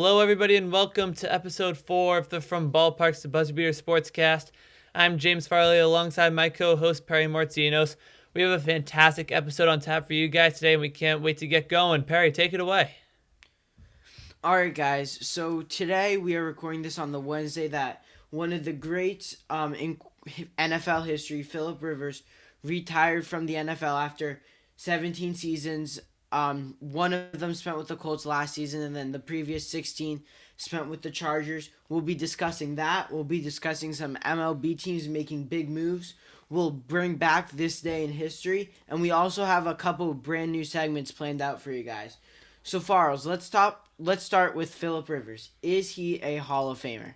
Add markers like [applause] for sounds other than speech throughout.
Hello, everybody, and welcome to episode four of the From Ballparks to Buzzer Beater Sportscast. I'm James Farley alongside my co host Perry Martinos. We have a fantastic episode on tap for you guys today, and we can't wait to get going. Perry, take it away. All right, guys. So today we are recording this on the Wednesday that one of the greats um, in NFL history, Philip Rivers, retired from the NFL after 17 seasons um, one of them spent with the Colts last season, and then the previous 16 spent with the Chargers. We'll be discussing that. We'll be discussing some MLB teams making big moves. We'll bring back this day in history, and we also have a couple of brand new segments planned out for you guys. So, Farles, let's stop. Let's start with Philip Rivers. Is he a Hall of Famer?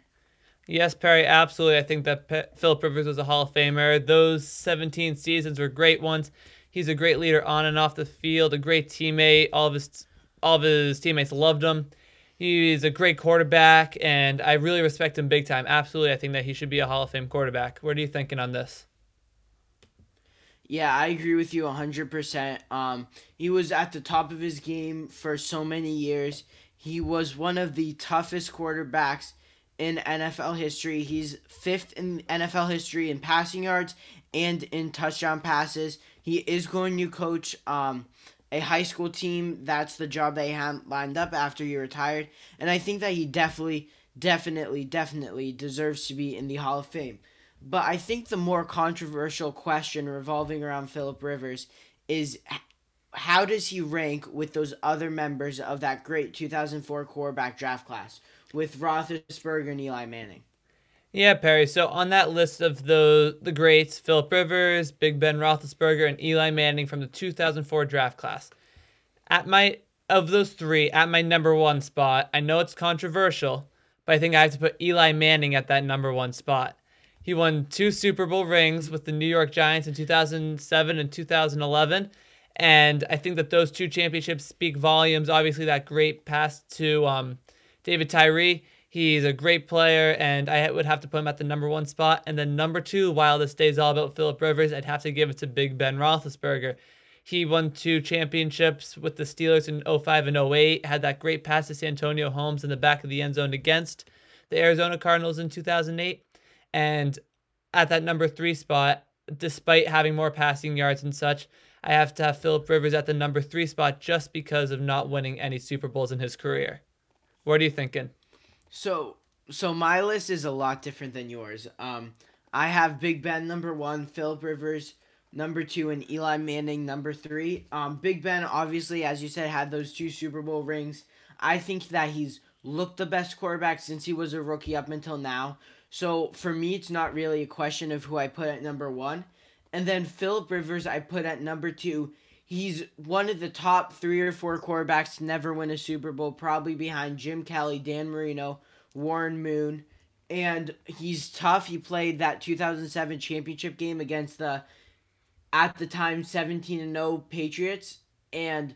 Yes, Perry, absolutely. I think that Philip Rivers was a Hall of Famer. Those 17 seasons were great ones. He's a great leader on and off the field, a great teammate. All of his all of his teammates loved him. He's a great quarterback, and I really respect him big time. Absolutely, I think that he should be a Hall of Fame quarterback. What are you thinking on this? Yeah, I agree with you 100%. Um, he was at the top of his game for so many years. He was one of the toughest quarterbacks in NFL history. He's fifth in NFL history in passing yards and in touchdown passes. He is going to coach um, a high school team. That's the job they had lined up after he retired. And I think that he definitely, definitely, definitely deserves to be in the Hall of Fame. But I think the more controversial question revolving around Philip Rivers is how does he rank with those other members of that great 2004 quarterback draft class with Roethlisberger and Eli Manning? Yeah, Perry. So on that list of the the greats, Philip Rivers, Big Ben Roethlisberger, and Eli Manning from the 2004 draft class. At my of those three, at my number one spot, I know it's controversial, but I think I have to put Eli Manning at that number one spot. He won two Super Bowl rings with the New York Giants in 2007 and 2011. And I think that those two championships speak volumes. Obviously, that great pass to um, David Tyree He's a great player, and I would have to put him at the number one spot. And then number two, while this day is all about Philip Rivers, I'd have to give it to Big Ben Roethlisberger. He won two championships with the Steelers in 05 and 08, had that great pass to Santonio Holmes in the back of the end zone against the Arizona Cardinals in 2008. And at that number three spot, despite having more passing yards and such, I have to have Philip Rivers at the number three spot just because of not winning any Super Bowls in his career. What are you thinking? So so my list is a lot different than yours. Um, I have Big Ben number one, Philip Rivers number two, and Eli Manning number three. Um, Big Ben obviously, as you said, had those two Super Bowl rings. I think that he's looked the best quarterback since he was a rookie up until now. So for me, it's not really a question of who I put at number one. And then Philip Rivers, I put at number two. He's one of the top three or four quarterbacks to never win a Super Bowl, probably behind Jim Kelly, Dan Marino, Warren Moon. And he's tough. He played that 2007 championship game against the, at the time, 17 and 0 Patriots. And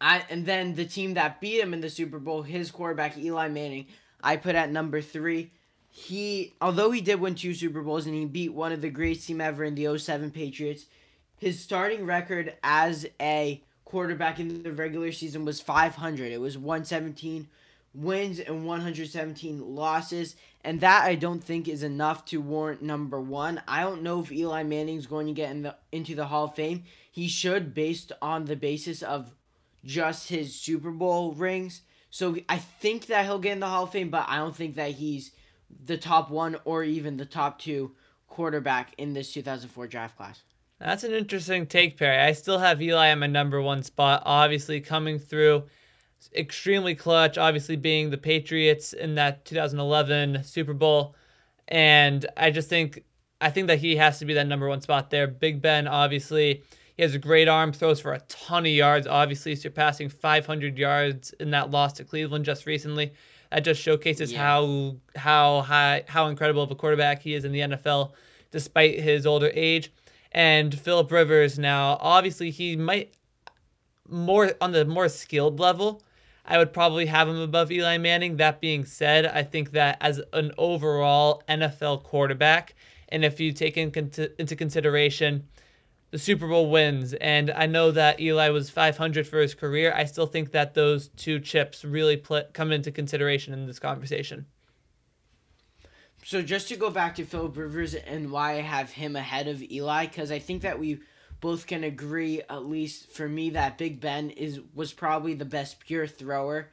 I and then the team that beat him in the Super Bowl, his quarterback Eli Manning, I put at number three. He, although he did win two Super Bowls and he beat one of the greatest team ever in the 07 Patriots, his starting record as a quarterback in the regular season was 500. It was 117 wins and 117 losses, and that I don't think is enough to warrant number one. I don't know if Eli Manning's going to get in the into the Hall of Fame. He should, based on the basis of just his Super Bowl rings. So I think that he'll get in the Hall of Fame, but I don't think that he's the top one or even the top two quarterback in this 2004 draft class. That's an interesting take, Perry. I still have Eli at my number one spot, obviously coming through extremely clutch, obviously being the Patriots in that 2011 Super Bowl. And I just think I think that he has to be that number one spot there. Big Ben, obviously, he has a great arm, throws for a ton of yards, obviously surpassing 500 yards in that loss to Cleveland just recently. That just showcases yeah. how how high how incredible of a quarterback he is in the NFL, despite his older age and Philip Rivers now. Obviously, he might more on the more skilled level. I would probably have him above Eli Manning. That being said, I think that as an overall NFL quarterback, and if you take in, into consideration the Super Bowl wins. And I know that Eli was 500 for his career. I still think that those two chips really come into consideration in this conversation. So just to go back to Philip Rivers and why I have him ahead of Eli, because I think that we both can agree, at least for me, that Big Ben is was probably the best pure thrower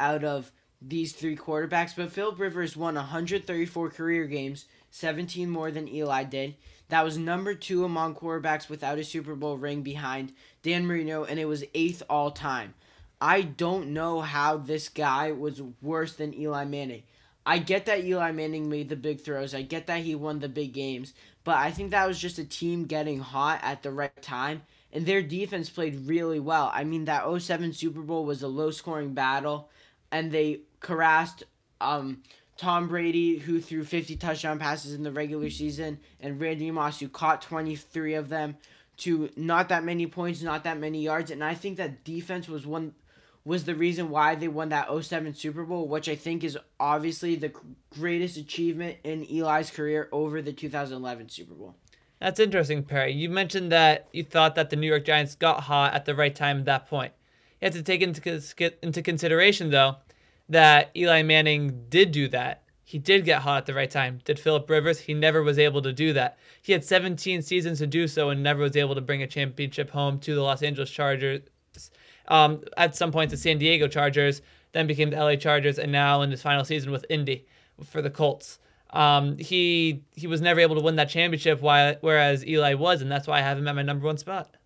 out of these three quarterbacks. But Philip Rivers won 134 career games, 17 more than Eli did. That was number two among quarterbacks without a Super Bowl ring behind Dan Marino, and it was eighth all time. I don't know how this guy was worse than Eli Manning. I get that Eli Manning made the big throws. I get that he won the big games. But I think that was just a team getting hot at the right time. And their defense played really well. I mean, that 07 Super Bowl was a low scoring battle. And they harassed um, Tom Brady, who threw 50 touchdown passes in the regular season, and Randy Moss, who caught 23 of them to not that many points, not that many yards. And I think that defense was one was the reason why they won that 07 Super Bowl, which I think is obviously the greatest achievement in Eli's career over the 2011 Super Bowl. That's interesting, Perry. You mentioned that you thought that the New York Giants got hot at the right time at that point. You have to take into, into consideration, though, that Eli Manning did do that. He did get hot at the right time. Did Philip Rivers? He never was able to do that. He had 17 seasons to do so and never was able to bring a championship home to the Los Angeles Chargers um, at some point the San Diego Chargers, then became the LA Chargers, and now in his final season with Indy for the Colts. Um, he he was never able to win that championship, while, whereas Eli was, and that's why I have him at my number one spot.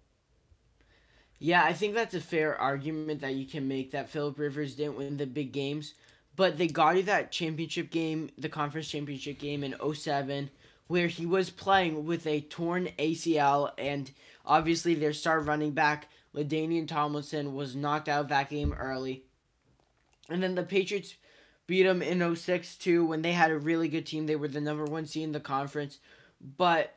Yeah, I think that's a fair argument that you can make that Philip Rivers didn't win the big games, but they got you that championship game, the conference championship game in 07, where he was playing with a torn ACL, and obviously their star running back LaDainian Tomlinson was knocked out of that game early. And then the Patriots beat them in 06 too when they had a really good team. They were the number one seed in the conference. But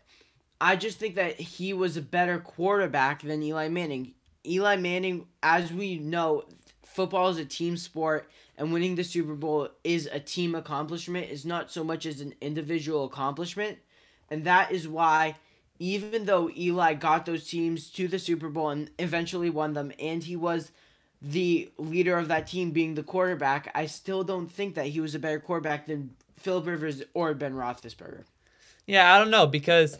I just think that he was a better quarterback than Eli Manning. Eli Manning, as we know, football is a team sport and winning the Super Bowl is a team accomplishment. It's not so much as an individual accomplishment. And that is why even though Eli got those teams to the Super Bowl and eventually won them, and he was the leader of that team being the quarterback, I still don't think that he was a better quarterback than Philip Rivers or Ben Roethlisberger. Yeah, I don't know because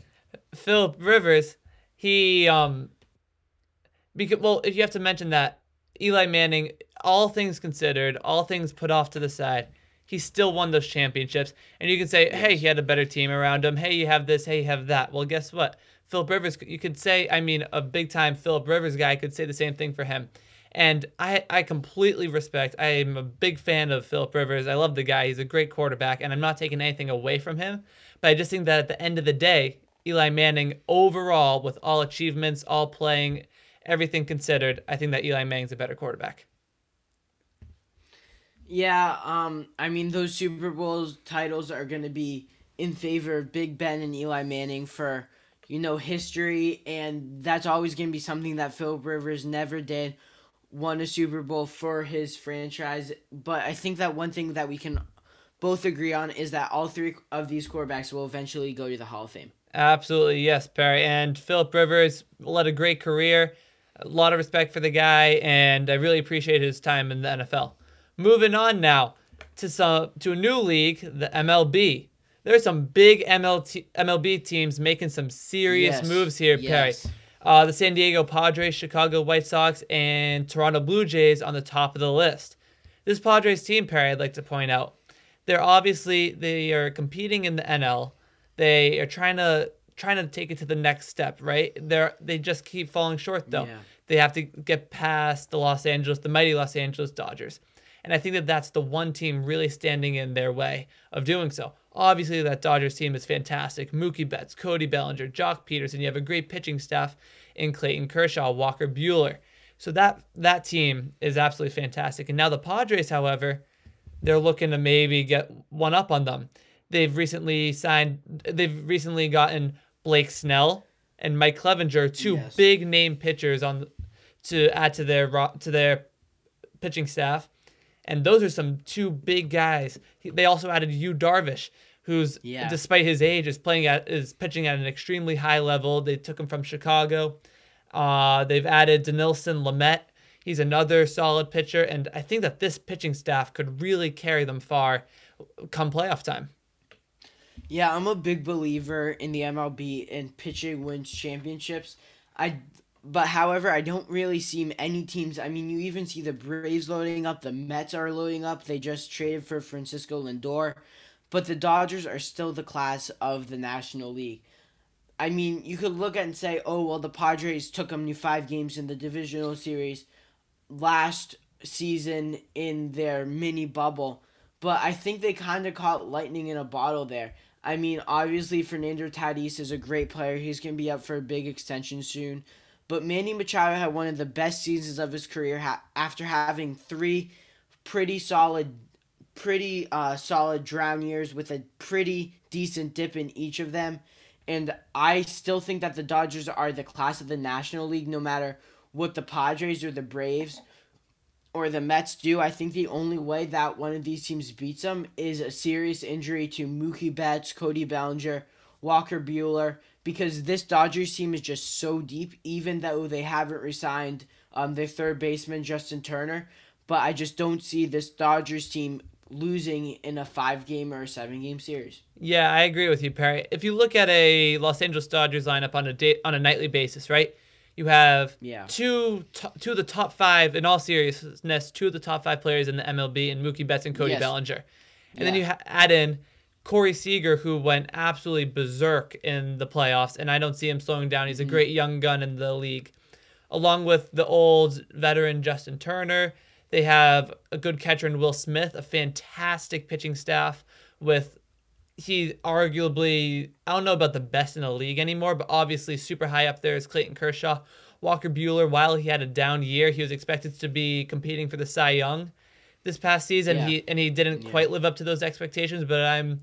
Philip Rivers, he um, because well, if you have to mention that Eli Manning, all things considered, all things put off to the side, he still won those championships. And you can say, hey, he had a better team around him. Hey, you have this. Hey, you have that. Well, guess what? Philip Rivers, you could say, I mean, a big time Philip Rivers guy could say the same thing for him. And I, I completely respect, I am a big fan of Philip Rivers. I love the guy. He's a great quarterback, and I'm not taking anything away from him. But I just think that at the end of the day, Eli Manning, overall, with all achievements, all playing, everything considered, I think that Eli Manning's a better quarterback. Yeah, um, I mean those Super Bowls titles are gonna be in favor of Big Ben and Eli Manning for you know history, and that's always gonna be something that Philip Rivers never did. Won a Super Bowl for his franchise, but I think that one thing that we can both agree on is that all three of these quarterbacks will eventually go to the Hall of Fame. Absolutely, yes, Perry. And Philip Rivers led a great career. A lot of respect for the guy, and I really appreciate his time in the NFL. Moving on now to some to a new league, the MLB. There's some big MLT, MLB teams making some serious yes. moves here, yes. Perry. Uh, the San Diego Padres, Chicago White Sox, and Toronto Blue Jays on the top of the list. This Padres team, Perry, I'd like to point out, they're obviously they are competing in the NL. They are trying to trying to take it to the next step, right? They're they just keep falling short though. Yeah. They have to get past the Los Angeles, the mighty Los Angeles Dodgers. And I think that that's the one team really standing in their way of doing so. Obviously, that Dodgers team is fantastic. Mookie Betts, Cody Bellinger, Joc Pederson. You have a great pitching staff in Clayton Kershaw, Walker Buehler. So that that team is absolutely fantastic. And now the Padres, however, they're looking to maybe get one up on them. They've recently signed. They've recently gotten Blake Snell and Mike Clevinger, two yes. big name pitchers on to add to their to their pitching staff. And those are some two big guys. They also added Yu Darvish who's Yeah. despite his age is playing at is pitching at an extremely high level. They took him from Chicago. Uh, they've added Dinelson Lamet. He's another solid pitcher, and I think that this pitching staff could really carry them far come playoff time. Yeah, I'm a big believer in the MLB and pitching wins championships. I but however, I don't really see any teams. I mean, you even see the Braves loading up, the Mets are loading up. They just traded for Francisco Lindor, but the Dodgers are still the class of the National League. I mean, you could look at and say, "Oh, well, the Padres took them to 5 games in the divisional series last season in their mini bubble." But I think they kind of caught lightning in a bottle there. I mean, obviously, Fernando Tatis is a great player. He's going to be up for a big extension soon. But Manny Machado had one of the best seasons of his career ha- after having three pretty solid, pretty uh, solid drown years with a pretty decent dip in each of them. And I still think that the Dodgers are the class of the National League, no matter what the Padres or the Braves or the Mets do. I think the only way that one of these teams beats them is a serious injury to Mookie Betts, Cody Bellinger, Walker Buehler, because this Dodgers team is just so deep, even though they haven't resigned um, their third baseman, Justin Turner. But I just don't see this Dodgers team losing in a five game or a seven game series. Yeah, I agree with you, Perry. If you look at a Los Angeles Dodgers lineup on a day, on a nightly basis, right? You have Yeah. two to, two of the top five in all seriousness, two of the top five players in the MLB, and Mookie Betts and Cody Yes. Bellinger, and then you ha- add in Corey Seager, who went absolutely berserk in the playoffs, and I don't see him slowing down. He's a mm-hmm. great young gun in the league, along with the old veteran Justin Turner. They have a good catcher in Will Smith, a fantastic pitching staff with he arguably I don't know about the best in the league anymore, but obviously super high up there is Clayton Kershaw. Walker Buehler, while he had a down year, he was expected to be competing for the Cy Young this past season. Yeah. He and he didn't Yeah. quite live up to those expectations, but I'm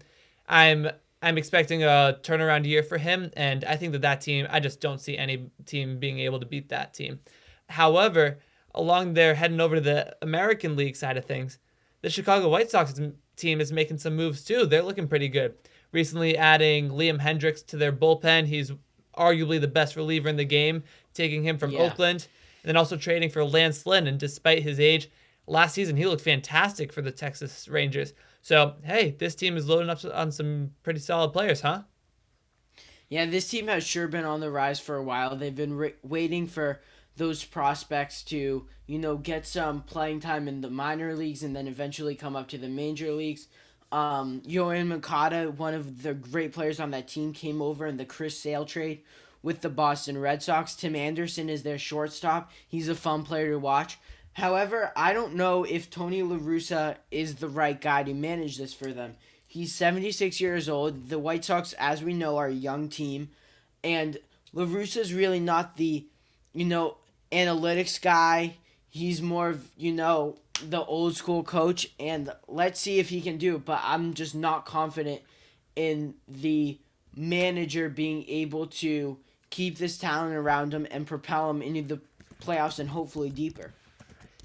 I'm I'm expecting a turnaround year for him, and I think that that team. I just don't see any team being able to beat that team. However, along there heading over to the American League side of things, the Chicago White Sox team is making some moves too. They're looking pretty good. Recently adding Liam Hendriks to their bullpen. He's arguably the best reliever in the game, taking him from Yeah. Oakland. And then also trading for Lance Lynn. And despite his age, last season he looked fantastic for the Texas Rangers. So, hey, this team is loading up on some pretty solid players, huh? Yeah, this team has sure been on the rise for a while. They've been ra- waiting for those prospects to, you know, get some playing time in the minor leagues and then eventually come up to the major leagues. Um, Yohan Moncada, one of the great players on that team, came over in the Chris Sale trade with the Boston Red Sox. Tim Anderson is their shortstop. He's a fun player to watch. However, I don't know if Tony La Russa is the right guy to manage this for them. He's 76 years old. The White Sox, as we know, are a young team. And La Russa's really not the, you know, analytics guy. He's more of, you know, the old school coach. And let's see if he can do it. But I'm just not confident in the manager being able to keep this talent around him and propel him into the playoffs and hopefully deeper.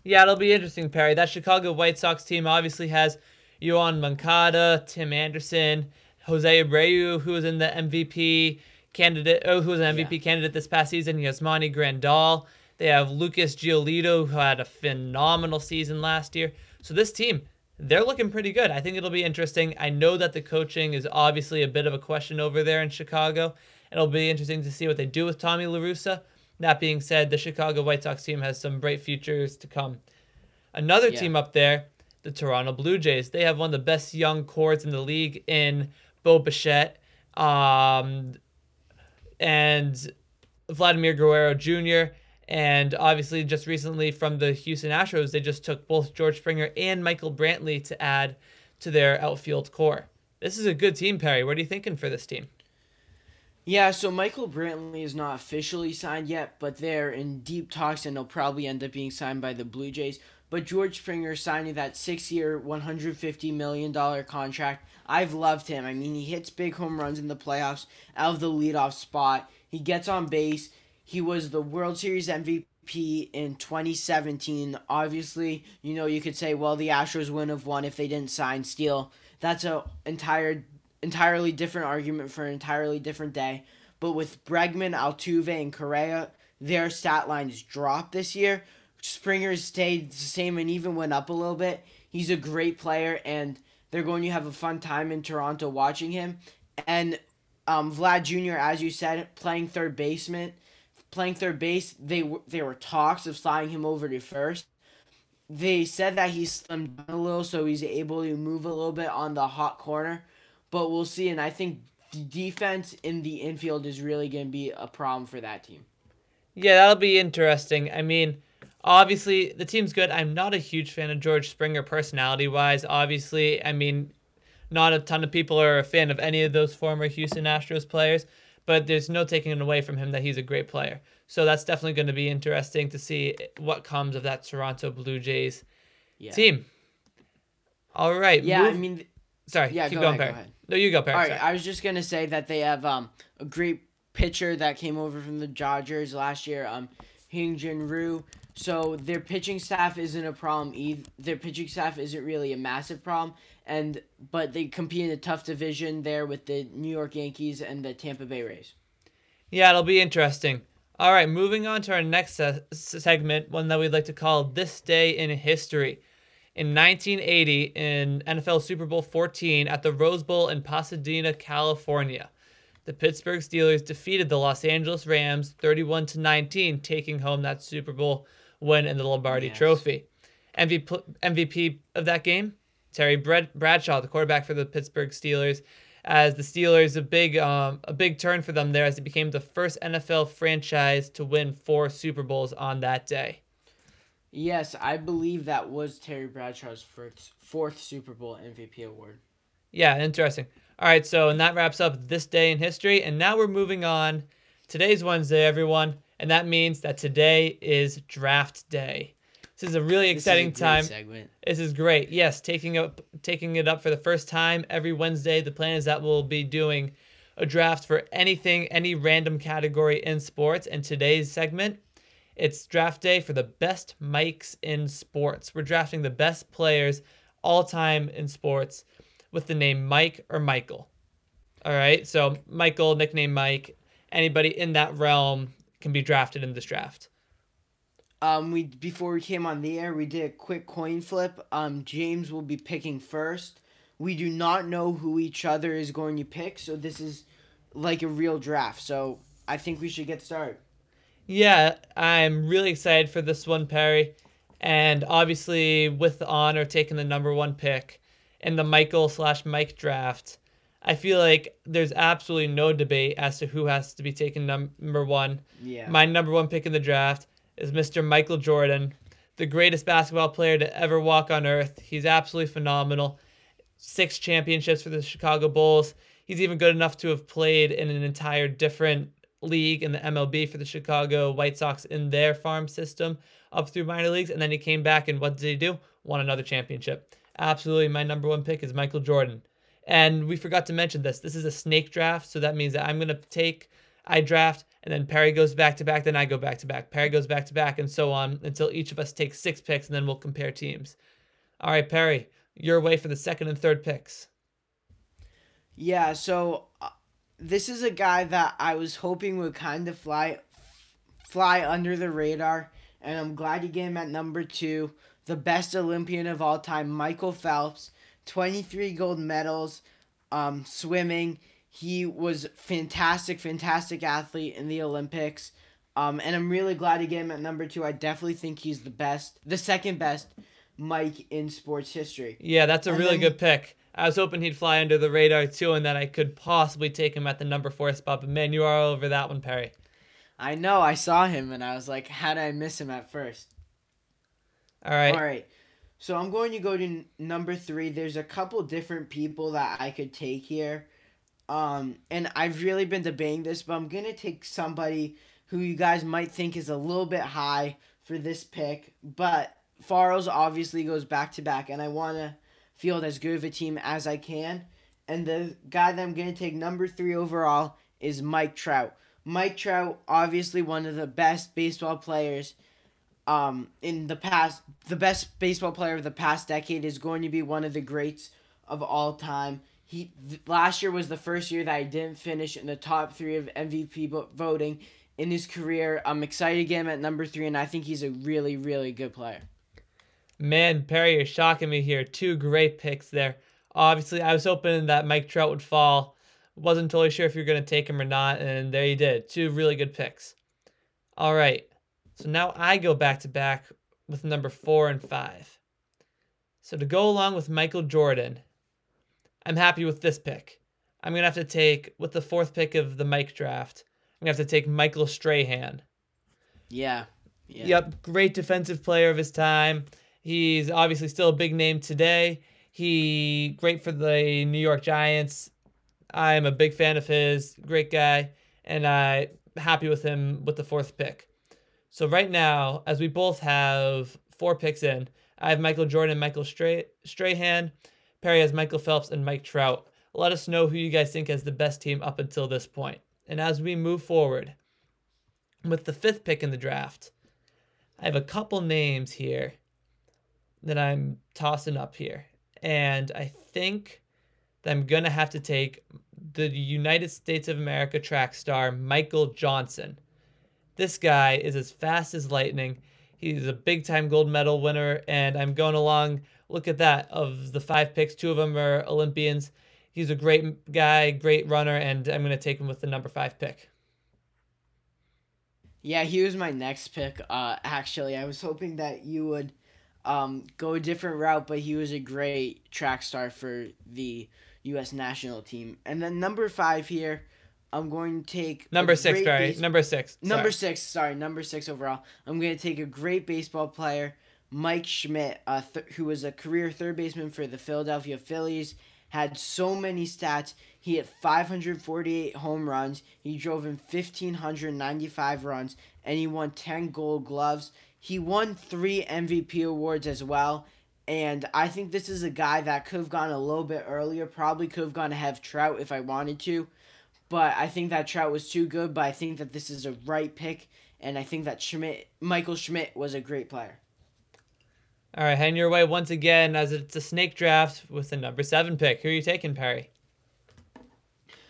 Yeah, it'll be interesting, Perry. That Chicago White Sox team obviously has Yohan Moncada, Tim Anderson, Jose Abreu, who was in the MVP candidate, oh, who was an MVP Yeah. candidate this past season. Yasmani Grandal. They have Lucas Giolito, who had a phenomenal season last year. So this team, they're looking pretty good. I think it'll be interesting. I know that the coaching is obviously a bit of a question over there in Chicago. It'll be interesting to see what they do with Tommy La Russa. That being said, the Chicago White Sox team has some bright futures to come. Another Yeah. team up there, the Toronto Blue Jays. They have one of the best young cores in the league in Bo Bichette um, and Vladimir Guerrero Jr. And obviously, just recently from the Houston Astros, they just took both George Springer and Michael Brantley to add to their outfield core. This is a good team, Perry. What are you thinking for this team? Yeah, so Michael Brantley is not officially signed yet, but they're in deep talks and he'll probably end up being signed by the Blue Jays. But George Springer signing that six year, $150 million contract. I've loved him. I mean, he hits big home runs in the playoffs out of the leadoff spot. He gets on base. He was the World Series MVP in 2017. Obviously, you know, you could say, well, the Astros wouldn't have won if they didn't sign steal. That's an entire entirely different argument for an entirely different day. But with Bregman, Altuve, and Correa, their stat lines dropped this year. Springer stayed the same and even went up a little bit. He's a great player, and they're going to have a fun time in Toronto watching him. And um, Vlad Jr., as you said, playing third baseman, playing third base. They were there were talks of sliding him over to first. They said that he slimmed down a little, so he's able to move a little bit on the hot corner. But we'll see, and I think defense in the infield is really going to be a problem for that team. Yeah, that'll be interesting. I mean, obviously the team's good. I'm not a huge fan of George Springer personality wise. Obviously, I mean, not a ton of people are a fan of any of those former Houston Astros players, but there's no taking it away from him that he's a great player. So that's definitely going to be interesting to see what comes of that Toronto Blue Jays yeah. team. All right. Yeah, move- I mean, sorry. Yeah, keep go going, ahead, no, you go, Perry. All right. I was just gonna say that they have um a great pitcher that came over from the Dodgers last year, um, Hyun-Jin Ryu. So their pitching staff isn't a problem either. Their pitching staff isn't really a massive problem, and but they compete in a tough division there with the New York Yankees and the Tampa Bay Rays. Yeah, it'll be interesting. All right, moving on to our next se- segment, one that we'd like to call "This Day in History." In 1980, in NFL Super Bowl 14 at the Rose Bowl in Pasadena, California, the Pittsburgh Steelers defeated the Los Angeles Rams 31 to 19, taking home that Super Bowl win in the Lombardi yes. Trophy. MVP, MVP of that game, Terry Bradshaw, the quarterback for the Pittsburgh Steelers, as the Steelers a big um, a big turn for them there as it became the first NFL franchise to win four Super Bowls on that day. Yes, I believe that was Terry Bradshaw's first fourth Super Bowl MVP award. Yeah, interesting. All right, so and that wraps up this day in history, and now we're moving on. Today's Wednesday, everyone, and that means that today is draft day. This is a really exciting this a time. Segment. This is great. Yes, taking up taking it up for the first time every Wednesday. The plan is that we'll be doing a draft for anything, any random category in sports. And today's segment, it's draft day for the best Mikes in sports. We're drafting the best players all time in sports with the name Mike or Michael. All right, so Michael, nickname Mike, anybody in that realm can be drafted in this draft. Um, we before we came on the air, we did a quick coin flip. Um, James will be picking first. We do not know who each other is going to pick, so this is like a real draft. So I think we should get started. Yeah, I'm really excited for this one, Perry. And obviously, with the honor taking the number one pick in the Michael slash Mike draft, I feel like there's absolutely no debate as to who has to be taken number one. Yeah. My number one pick in the draft is Mr. Michael Jordan, the greatest basketball player to ever walk on earth. He's absolutely phenomenal. Six championships for the Chicago Bulls. He's even good enough to have played in an entire different league in the MLB for the Chicago White Sox in their farm system up through minor leagues. And then he came back and what did he do? Won another championship. Absolutely, my number one pick is Michael Jordan. And we forgot to mention this. This is a snake draft, so that means that I'm going to take, I draft, and then Perry goes back to back, then I go back to back. Perry goes back to back, and so on until each of us takes six picks, and then we'll compare teams. All right, Perry, you're away for the second and third picks. Yeah, so uh, this is a guy that I was hoping would kind of fly, fly under the radar, and I'm glad you get him at number two. The best Olympian of all time, Michael Phelps, 23 gold medals, um, swimming he was fantastic, fantastic athlete in the Olympics. Um, and I'm really glad to get him at number two. I definitely think he's the best, the second best Mike in sports history. Yeah, that's a and really then, good pick. I was hoping he'd fly under the radar too, and that I could possibly take him at the number four spot. But man, you are all over that one, Perry. I know. I saw him, and I was like, how did I miss him at first? All right. All right. So I'm going to go to number three. There's a couple different people that I could take here. Um, and I've really been debating this, but I'm gonna take somebody who you guys might think is a little bit high for this pick, but Farles obviously goes back to back, and I want to field as good of a team as I can. And the guy that I'm gonna take number three overall is Mike Trout. Mike Trout, obviously one of the best baseball players um, in the past, the best baseball player of the past decade, is going to be one of the greats of all time. He th- last year was the first year that I didn't finish in the top three of MVP vo- voting in his career. I'm excited to get him at number three, and I think he's a really, really good player. Man, Perry, you're shocking me here. Two great picks there. Obviously, I was hoping that Mike Trout would fall. Wasn't totally sure if you were going to take him or not, and there you did. Two really good picks. All right. So now I go back to back with number four and five. So to go along with Michael Jordan, I'm happy with this pick. I'm going to have to take, with the fourth pick of the Mike draft, I'm going to have to take Michael Strahan. Yeah. yeah. Yep, great defensive player of his time. He's obviously still a big name today. He great for the New York Giants. I'm a big fan of his. Great guy, and I'm happy with him with the fourth pick. So right now, as we both have four picks in, I have Michael Jordan and Michael Stra- Strahan. Perry has Michael Phelps and Mike Trout. Let us know who you guys think has the best team up until this point. And as we move forward, with the fifth pick in the draft, I have a couple names here that I'm tossing up here. And I think that I'm going to have to take the United States of America track star, Michael Johnson. This guy is as fast as lightning. He's a big time gold medal winner, and I'm going along. Look at that. Of the five picks, two of them are Olympians. He's a great guy, great runner, and I'm going to take him with the number five pick. Yeah, he was my next pick. Uh, actually, I was hoping that you would um, go a different route, but he was a great track star for the U.S. national team. And then number five here, I'm going to take number six, Barry. Base- number six. Sorry. Number six. Sorry, number six overall. I'm going to take a great baseball player, Mike Schmidt, uh, th- who was a career third baseman for the Philadelphia Phillies. Had so many stats. He hit 548 home runs. He drove in 1,595 runs, and he won 10 Gold Gloves. He won three MVP awards as well. And I think this is a guy that could have gone a little bit earlier. Probably could have gone to have Trout if I wanted to. But I think that Trout was too good. But I think that this is a right pick. And I think that Schmidt, Michael Schmidt was a great player. All right, heading your way once again as it's a snake draft with the number seven pick. Who are you taking, Perry?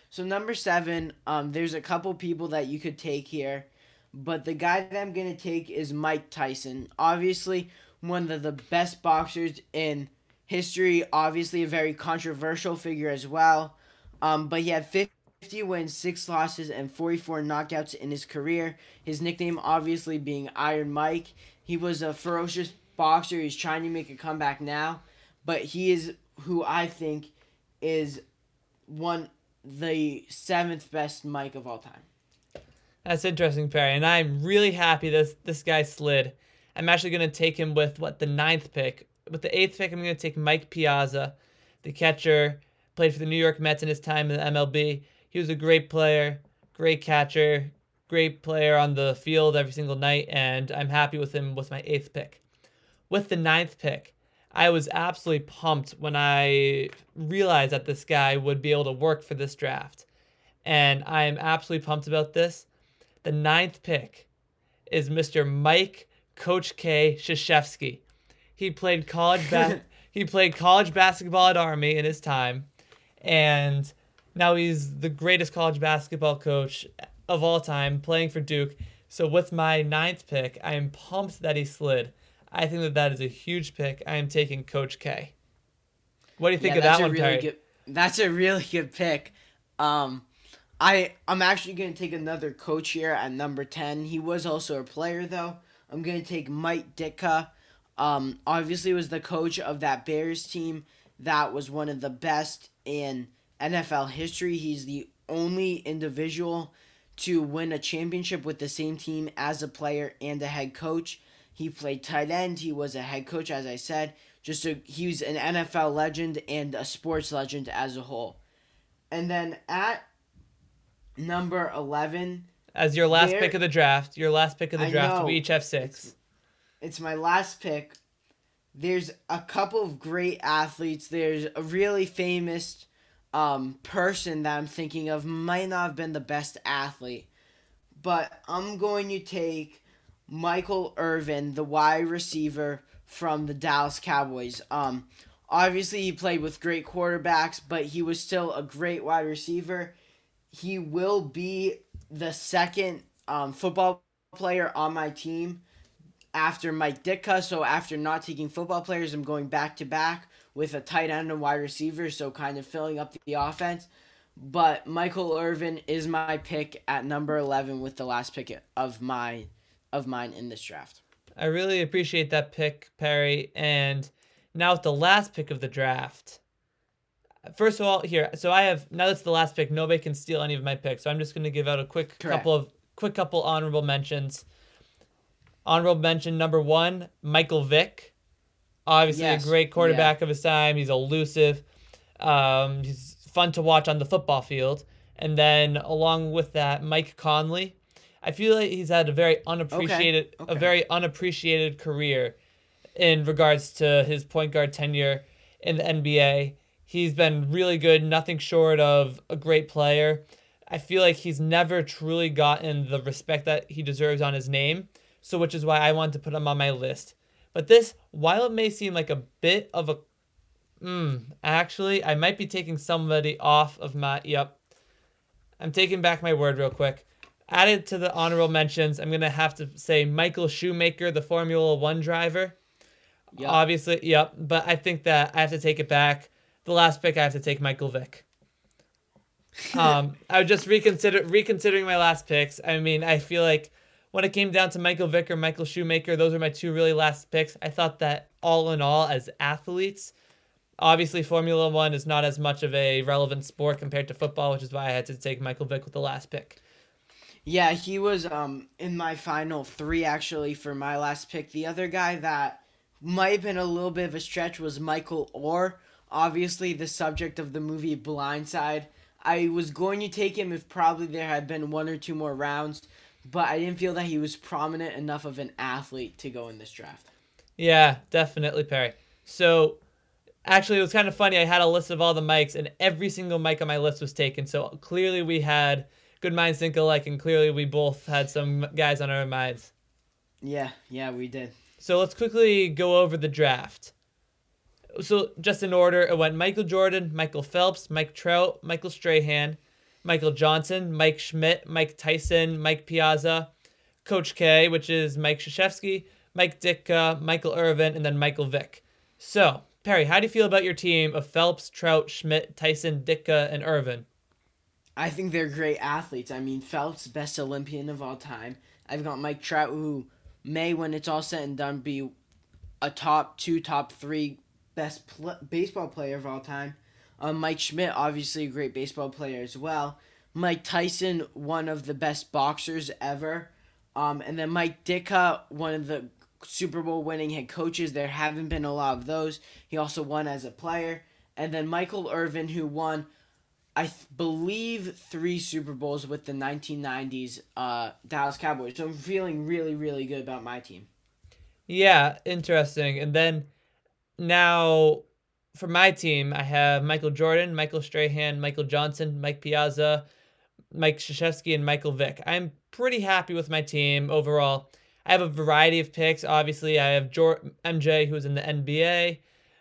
So number seven, um, there's a couple people that you could take here, but the guy that I'm gonna take is Mike Tyson. Obviously, one of the best boxers in history. Obviously, a very controversial figure as well. Um, but he had 50 wins, six losses, and 44 knockouts in his career. His nickname, obviously, being Iron Mike. He was a ferocious boxer. He's trying to make a comeback now, but he is who I think is one the seventh best Mike of all time. That's interesting, Perry, and I'm really happy this this guy slid. I'm actually gonna take him with what the ninth pick. With the eighth pick, I'm gonna take Mike Piazza, the catcher, played for the New York Mets in his time in the MLB. He was a great player, great catcher, great player on the field every single night, and I'm happy with him with my eighth pick. With the ninth pick, I was absolutely pumped when I realized that this guy would be able to work for this draft. And I am absolutely pumped about this. The ninth pick is Mr. Mike Coach K Krzyzewski. He played college ba- [laughs] he played college basketball at Army in his time, and now he's the greatest college basketball coach of all time, playing for Duke. So with my ninth pick, I am pumped that he slid. I think that that is a huge pick. I am taking Coach K. What do you think yeah, of that one, really Perry? Good, that's a really good pick. Um, I I'm actually gonna take another coach here at number ten. He was also a player though. I'm gonna take Mike Ditka. Um, obviously was the coach of that Bears team that was one of the best in NFL history. He's the only individual to win a championship with the same team as a player and a head coach. He played tight end. He was a head coach, as I said. Just a, he was an NFL legend and a sports legend as a whole. And then at number eleven, as your last pick of the draft, your last pick of the draft, we each have six. It's, it's my last pick. There's a couple of great athletes. There's a really famous um, person that I'm thinking of. Might not have been the best athlete, but I'm going to take Michael Irvin, the wide receiver from the Dallas Cowboys. Um, Obviously, he played with great quarterbacks, but he was still a great wide receiver. He will be the second um, football player on my team after Mike Ditka. So after not taking football players, I'm going back to back with a tight end and wide receiver, so kind of filling up the offense. But Michael Irvin is my pick at number 11 with the last pick of my of mine in this draft. I really appreciate that pick, Perry. And now with the last pick of the draft. First of all, here, so I have now that's the last pick. Nobody can steal any of my picks. So I'm just going to give out a quick Correct. couple of quick couple honorable mentions. Honorable mention number one, Michael Vick. Obviously, Yes, a great quarterback of his time. He's elusive. Um, he's fun to watch on the football field. And then along with that, Mike Conley. I feel like he's had a very unappreciated, a okay. very unappreciated career in regards to his point guard tenure in the NBA. He's been really good, nothing short of a great player. I feel like he's never truly gotten the respect that he deserves on his name, so which is why I wanted to put him on my list. But this, while it may seem like a bit of a, mm, actually, I might be taking somebody off of my. Yep, I'm taking back my word real quick. Added to the honorable mentions, I'm gonna have to say Michael Schumacher, the Formula One driver. Yep. Obviously, yep. But I think that I have to take it back. The last pick, I have to take Michael Vick. um, I was just reconsider reconsidering my last picks. I mean, I feel like when it came down to Michael Vick or Michael Schumacher, those are my two really last picks. I thought that all in all, as athletes, obviously Formula One is not as much of a relevant sport compared to football, which is why I had to take Michael Vick with the last pick. Yeah, he was um in my final three actually for my last pick. The other guy that might have been a little bit of a stretch was Michael Oher. Obviously, the subject of the movie Blindside. I was going to take him if probably there had been one or two more rounds, but I didn't feel that he was prominent enough of an athlete to go in this draft. Yeah, definitely, Perry. So, actually, it was kind of funny. I had a list of all the Mikes, and every single Mike on my list was taken. So clearly, we had good minds think alike, and clearly, we both had some guys on our minds. Yeah, yeah, we did. So let's quickly go over the draft. So just in order, it went Michael Jordan, Michael Phelps, Mike Trout, Michael Strahan, Michael Johnson, Mike Schmidt, Mike Tyson, Mike Piazza, Coach K, which is Mike Krzyzewski, Mike Ditka, Michael Irvin, and then Michael Vick. So, Perry, how do you feel about your team of Phelps, Trout, Schmidt, Tyson, Ditka, and Irvin? I think they're great athletes. I mean, Phelps, best Olympian of all time. I've got Mike Trout, who may, when it's all said and done, be a top two, top three best pl- baseball player of all time. Um, Mike Schmidt, obviously a great baseball player as well. Mike Tyson, one of the best boxers ever. Um, and then Mike Ditka, one of the Super Bowl winning head coaches. There haven't been a lot of those. He also won as a player. And then Michael Irvin, who won, I th- believe, three Super Bowls with the 1990s uh, Dallas Cowboys. So I'm feeling really, really good about my team. Yeah, interesting. And then now for my team, I have Michael Jordan, Michael Strahan, Michael Johnson, Mike Piazza, Mike Krzyzewski, and Michael Vick. I'm pretty happy with my team overall. I have a variety of picks. Obviously, I have MJ, who's in the NBA,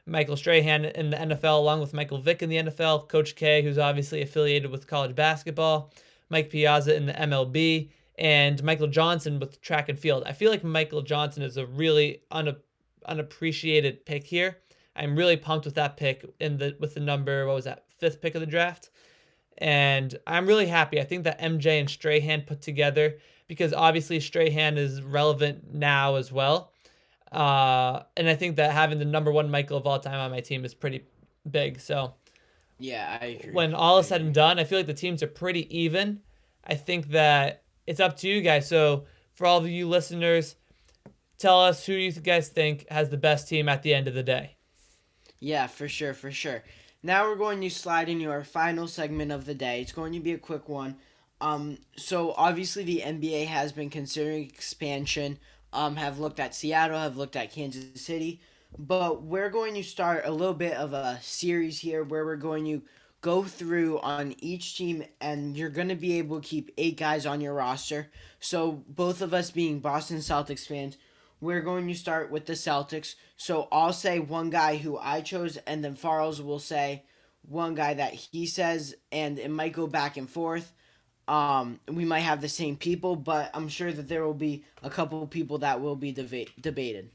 Michael Strahan in the NFL, along with Michael Vick in the NFL, Coach K, who's obviously affiliated with college basketball, Mike Piazza in the MLB, and Michael Johnson with track and field. I feel like Michael Johnson is a really una- unappreciated pick here. I'm really pumped with that pick in the with the number what was that fifth pick of the draft, and I'm really happy. I think that MJ and Strahan put together because obviously Strahan is relevant now as well, uh, and I think that having the number one Michael of all time on my team is pretty big. So Yeah, I agree. when all is said and done, I feel like the teams are pretty even. I think that it's up to you guys. So for all of you listeners, tell us who you guys think has the best team at the end of the day. Yeah, for sure, for sure. Now we're going to slide into our final segment of the day. It's going to be a quick one. Um, so obviously the NBA has been considering expansion. Um, have looked at Seattle, have looked at Kansas City, but we're going to start a little bit of a series here where we're going to go through on each team, and you're going to be able to keep eight guys on your roster. So both of us being Boston Celtics fans, we're going to start with the Celtics. So I'll say one guy who I chose, and then Farles will say one guy that he says, and it might go back and forth. Um, we might have the same people, but I'm sure that there will be a couple of people that will be deba- debated.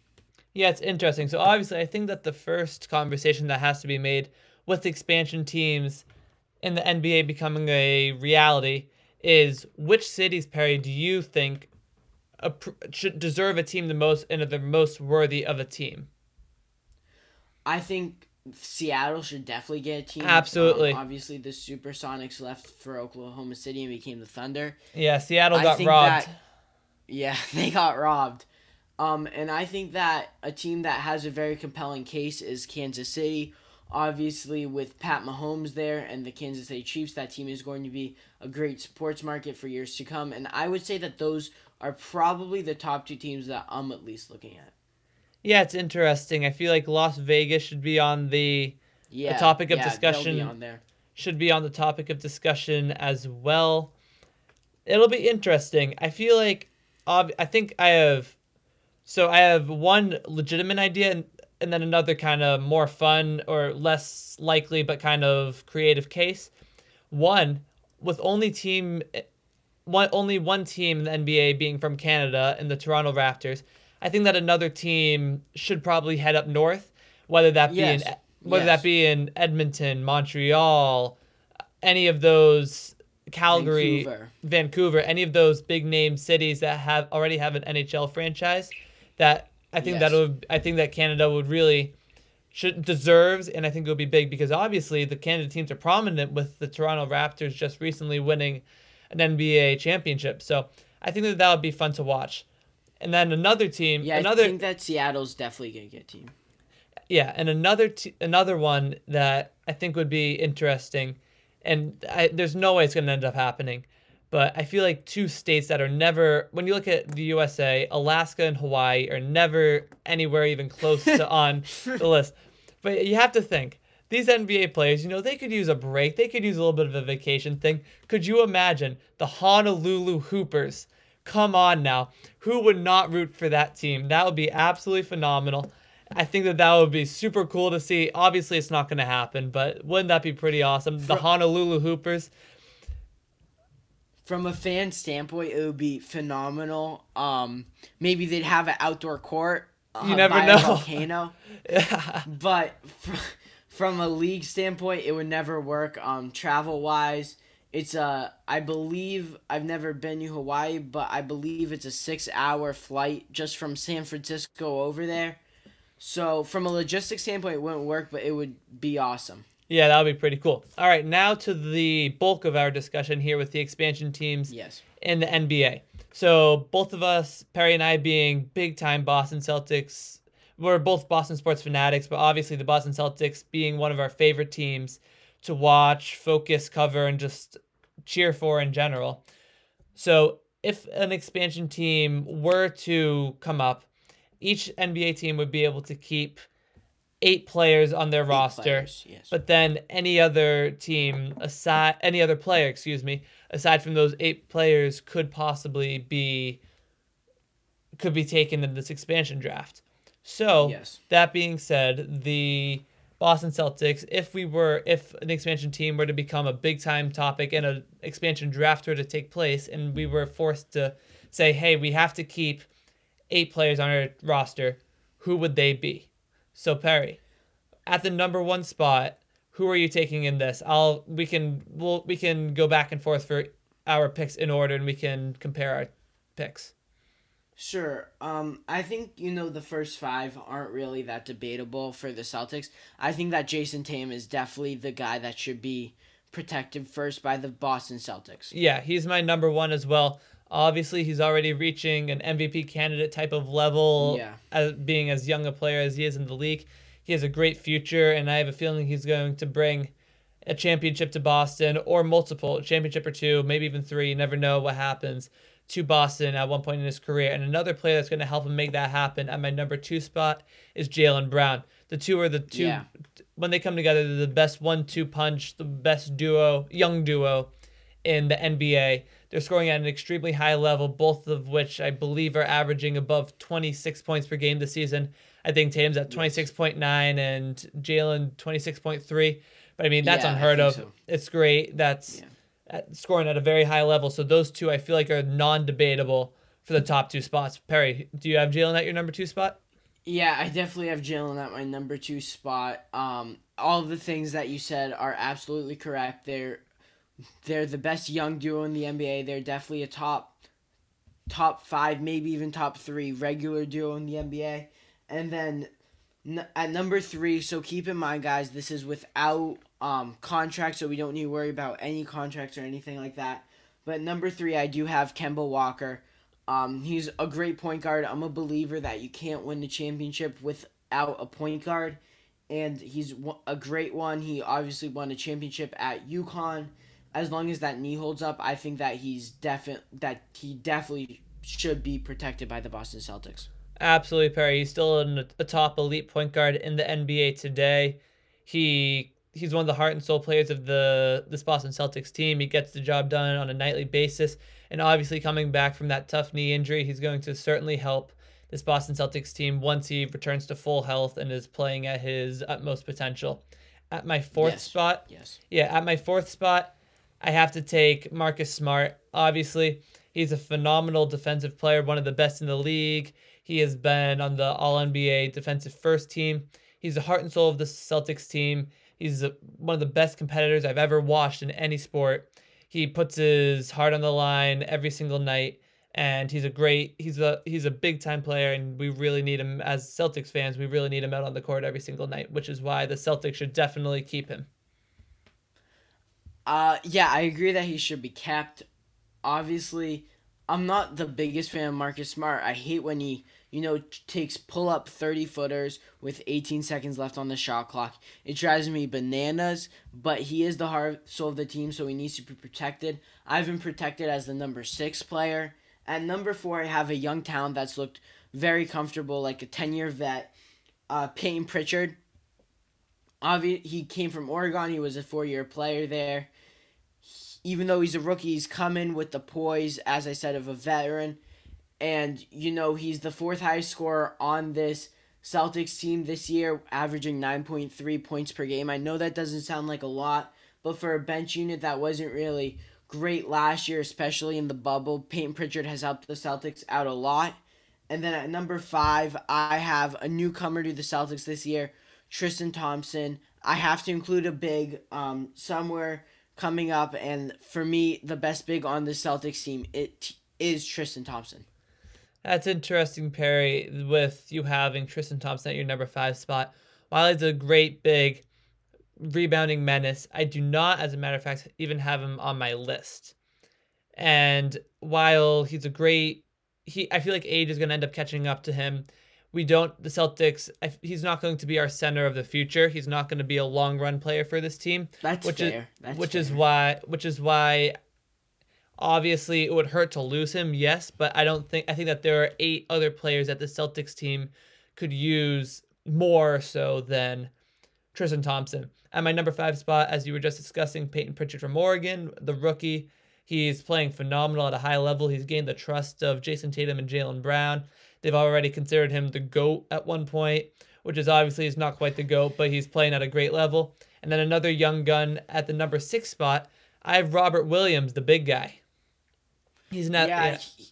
Yeah, it's interesting. So obviously, I think that the first conversation that has to be made with expansion teams in the NBA becoming a reality is which cities, Perry, do you think a, should deserve a team the most and are the most worthy of a team? I think Seattle should definitely get a team. Absolutely. Um, obviously, the Supersonics left for Oklahoma City and became the Thunder. Yeah, Seattle got robbed. That, yeah, [laughs] they got robbed. Um, and I think that a team that has a very compelling case is Kansas City. Obviously, with Pat Mahomes there and the Kansas City Chiefs, that team is going to be a great sports market for years to come. And I would say that those are probably the top two teams that I'm at least looking at. Yeah, it's interesting. I feel like Las Vegas should be on the, yeah, the topic of yeah, discussion. Be on there. Should be on the topic of discussion as well. It'll be interesting. I feel like ob- I think I have so I have one legitimate idea and, and then another kind of more fun or less likely but kind of creative case. One with only team one only one team in the NBA being from Canada and the Toronto Raptors. I think that another team should probably head up north, whether that be yes. in whether yes. that be in Edmonton, Montreal, any of those Calgary, Vancouver. Vancouver, any of those big name cities that have already have an NHL franchise. That I think yes. that would I think that Canada would really should deserves and I think it would be big because obviously the Canada teams are prominent with the Toronto Raptors just recently winning an NBA championship. So I think that that would be fun to watch. And then another team. Yeah, another, I think that Seattle's definitely gonna get team. Yeah, and another t- another one that I think would be interesting, and I, there's no way it's gonna end up happening, but I feel like two states that are never, when you look at the USA, Alaska and Hawaii are never anywhere even close to [laughs] on the list. But you have to think these NBA players, you know, they could use a break, they could use a little bit of a vacation thing. Could you imagine the Honolulu Hoopers? Come on now. Who would not root for that team? That would be absolutely phenomenal. I think that that would be super cool to see. Obviously, it's not going to happen, but wouldn't that be pretty awesome? The Honolulu Hoopers. From a fan standpoint, it would be phenomenal. Um, maybe they'd have an outdoor court. Uh, you never know. volcano. [laughs] yeah. But from a league standpoint, it would never work. Um, travel wise, it's a, I believe, I've never been to Hawaii, but I believe it's a six hour flight just from San Francisco over there. So, from a logistics standpoint, it wouldn't work, but it would be awesome. Yeah, that would be pretty cool. All right, now to the bulk of our discussion here with the expansion teams yes. in the NBA. So, both of us, Perry and I, being big time Boston Celtics, we're both Boston sports fanatics, but obviously the Boston Celtics being one of our favorite teams to watch, focus, cover, and just cheer for in general. So, if an expansion team were to come up, each NBA team would be able to keep eight players on their eight roster. Players, yes. But then any other team aside any other player, excuse me, aside from those eight players could possibly be could be taken in this expansion draft. So yes. that being said, the Boston Celtics, if we were, if an expansion team were to become a big time topic and an expansion draft were to take place, and we were forced to say, hey, we have to keep eight players on our roster, who would they be? So Perry, at the number one spot, who are you taking in this? I'll we can we'll we can go back and forth for our picks in order, and we can compare our picks. Sure. Um, I think you know the first five aren't really that debatable for the Celtics. I think that Jayson Tatum is definitely the guy that should be protected first by the Boston Celtics. Yeah, he's my number one as well. Obviously, he's already reaching an MVP candidate type of level. Yeah. As being as young a player as he is in the league, he has a great future, and I have a feeling he's going to bring a championship to Boston or multiple championship or two, maybe even three. You never know what happens to Boston at one point in his career. And another player that's going to help him make that happen at my number two spot is Jaylen Brown. The two are the two, yeah. when they come together, they're the best one two punch, the best duo, young duo in the NBA. They're scoring at an extremely high level, both of which I believe are averaging above 26 points per game this season. I think Tatum's at 26.9 and Jaylen 26.3. But I mean, that's Yeah, unheard of. so. It's great. That's Yeah. At, scoring at a very high level. So those two I feel like are non debatable for the top two spots. Perry, do you have Jaylen at your number two spot? Yeah, I definitely have Jaylen at my number two spot. Um, all the things that you said are absolutely correct. They're they're the best young duo in the NBA. They're definitely a top top five, maybe even top three regular duo in the NBA. And then n- at number three, so keep in mind, guys, this is without um contracts, so we don't need to worry about any contracts or anything like that. But number three, I do have Kemba Walker. Um, he's a great point guard. I'm a believer that you can't win the championship without a point guard, and he's a great one. He obviously won a championship at UConn. As long as that knee holds up, I think that he's definite that he definitely should be protected by the Boston Celtics. Absolutely, Perry. He's still an, a top elite point guard in the NBA today. He he's one of the heart and soul players of the this Boston Celtics team. He gets the job done on a nightly basis, and obviously coming back from that tough knee injury, he's going to certainly help this Boston Celtics team once he returns to full health and is playing at his utmost potential. At my fourth Yes. spot, Yes. yeah, at my fourth spot, I have to take Marcus Smart. Obviously, he's a phenomenal defensive player, one of the best in the league. He has been on the All NBA defensive first team. He's the heart and soul of the Celtics team. He's one of the best competitors I've ever watched in any sport. He puts his heart on the line every single night, and he's a great. He's a he's a big time player, and we really need him as Celtics fans. We really need him out on the court every single night, which is why the Celtics should definitely keep him. Uh, yeah, I agree that he should be kept. Obviously, I'm not the biggest fan of Marcus Smart. I hate when he, you know, takes pull up 30 footers with 18 seconds left on the shot clock. It drives me bananas, but he is the heart soul of the team, so he needs to be protected. I've been protected as the number six player. At number four, I have a young talent that's looked very comfortable, like a 10 year vet, uh, Payton Pritchard. Obvi- he came from Oregon. He was a four year player there. Even though he's a rookie, he's coming with the poise, as I said, of a veteran. And, you know, he's the fourth highest scorer on this Celtics team this year, averaging 9.3 points per game. I know that doesn't sound like a lot, but for a bench unit that wasn't really great last year, especially in the bubble, Payton Pritchard has helped the Celtics out a lot. And then at number five, I have a newcomer to the Celtics this year, Tristan Thompson. I have to include a big um, somewhere coming up, and for me, the best big on the Celtics team it is Tristan Thompson. That's interesting, Perry, with you having Tristan Thompson at your number five spot. While he's a great big rebounding menace, I do not, as a matter of fact, even have him on my list. And while he's a great, he I feel like age is going to end up catching up to him. We don't the Celtics. I, he's not going to be our center of the future. He's not going to be a long run player for this team That's which fair. is That's which is why which is why obviously it would hurt to lose him yes but i don't think i think that there are eight other players that the celtics team could use more so than tristan thompson at my number five spot as you were just discussing payton pritchard from oregon the rookie he's playing phenomenal at a high level he's gained the trust of jayson tatum and jaylen brown they've already considered him the goat at one point which is obviously he's not quite the goat but he's playing at a great level and then another young gun at the number six spot. I have Robert Williams, the big guy. He's not. yeah, yeah, he-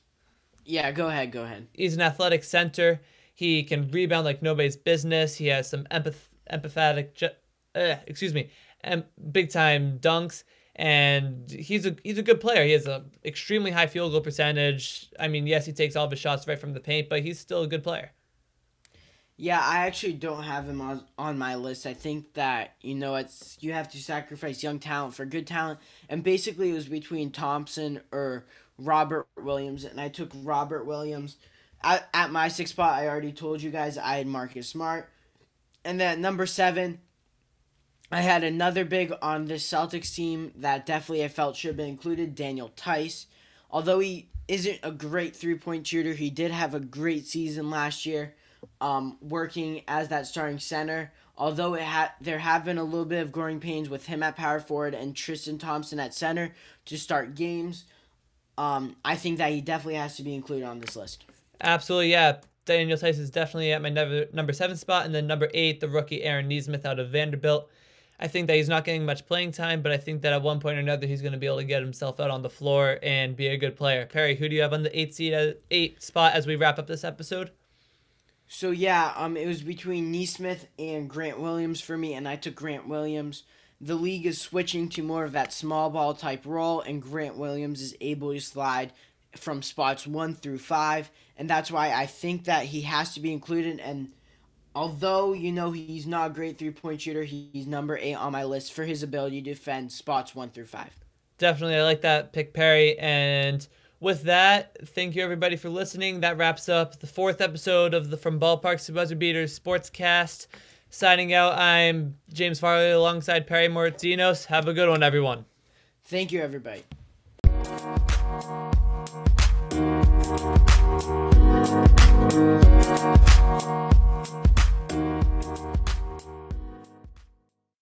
yeah. Go ahead. Go ahead. he's an athletic center. He can rebound like nobody's business. He has some empath- empathetic, ju- uh, excuse me, um, big time dunks, and he's a he's a good player. He has a extremely high field goal percentage. I mean, yes, he takes all of his shots right from the paint, but he's still a good player. Yeah, I actually don't have him on, on my list. I think that, you know, it's you have to sacrifice young talent for good talent. And basically it was between Thompson or Robert Williams and I took Robert Williams. At, at my sixth spot, I already told you guys I had Marcus Smart. And then number 7, I had another big on this Celtics team that definitely I felt should have been included, Daniel Theis. Although he isn't a great three-point shooter, he did have a great season last year um, working as that starting center. Although it had there have been a little bit of growing pains with him at power forward and Tristan Thompson at center to start games. Um, I think that he definitely has to be included on this list. Absolutely, yeah. Daniel Theis is definitely at my number number seven spot, and then number eight, the rookie Aaron Nesmith out of Vanderbilt. I think that he's not getting much playing time, but I think that at one point or another he's going to be able to get himself out on the floor and be a good player. Perry, who do you have on the eight seed, uh, eight spot as we wrap up this episode? So yeah, um, it was between Nesmith and Grant Williams for me, and I took Grant Williams. The league is switching to more of that small ball type role, and Grant Williams is able to slide from spots one through five, and that's why I think that he has to be included. And although you know he's not a great three point shooter, he's number eight on my list for his ability to defend spots one through five. Definitely, I like that pick, Perry. And with that, thank you everybody for listening. That wraps up the fourth episode of the From Ballparks to Buzzer Beaters Sportscast. Signing out, I'm James Farley alongside Perry Mortinos. Have a good one, everyone. Thank you, everybody.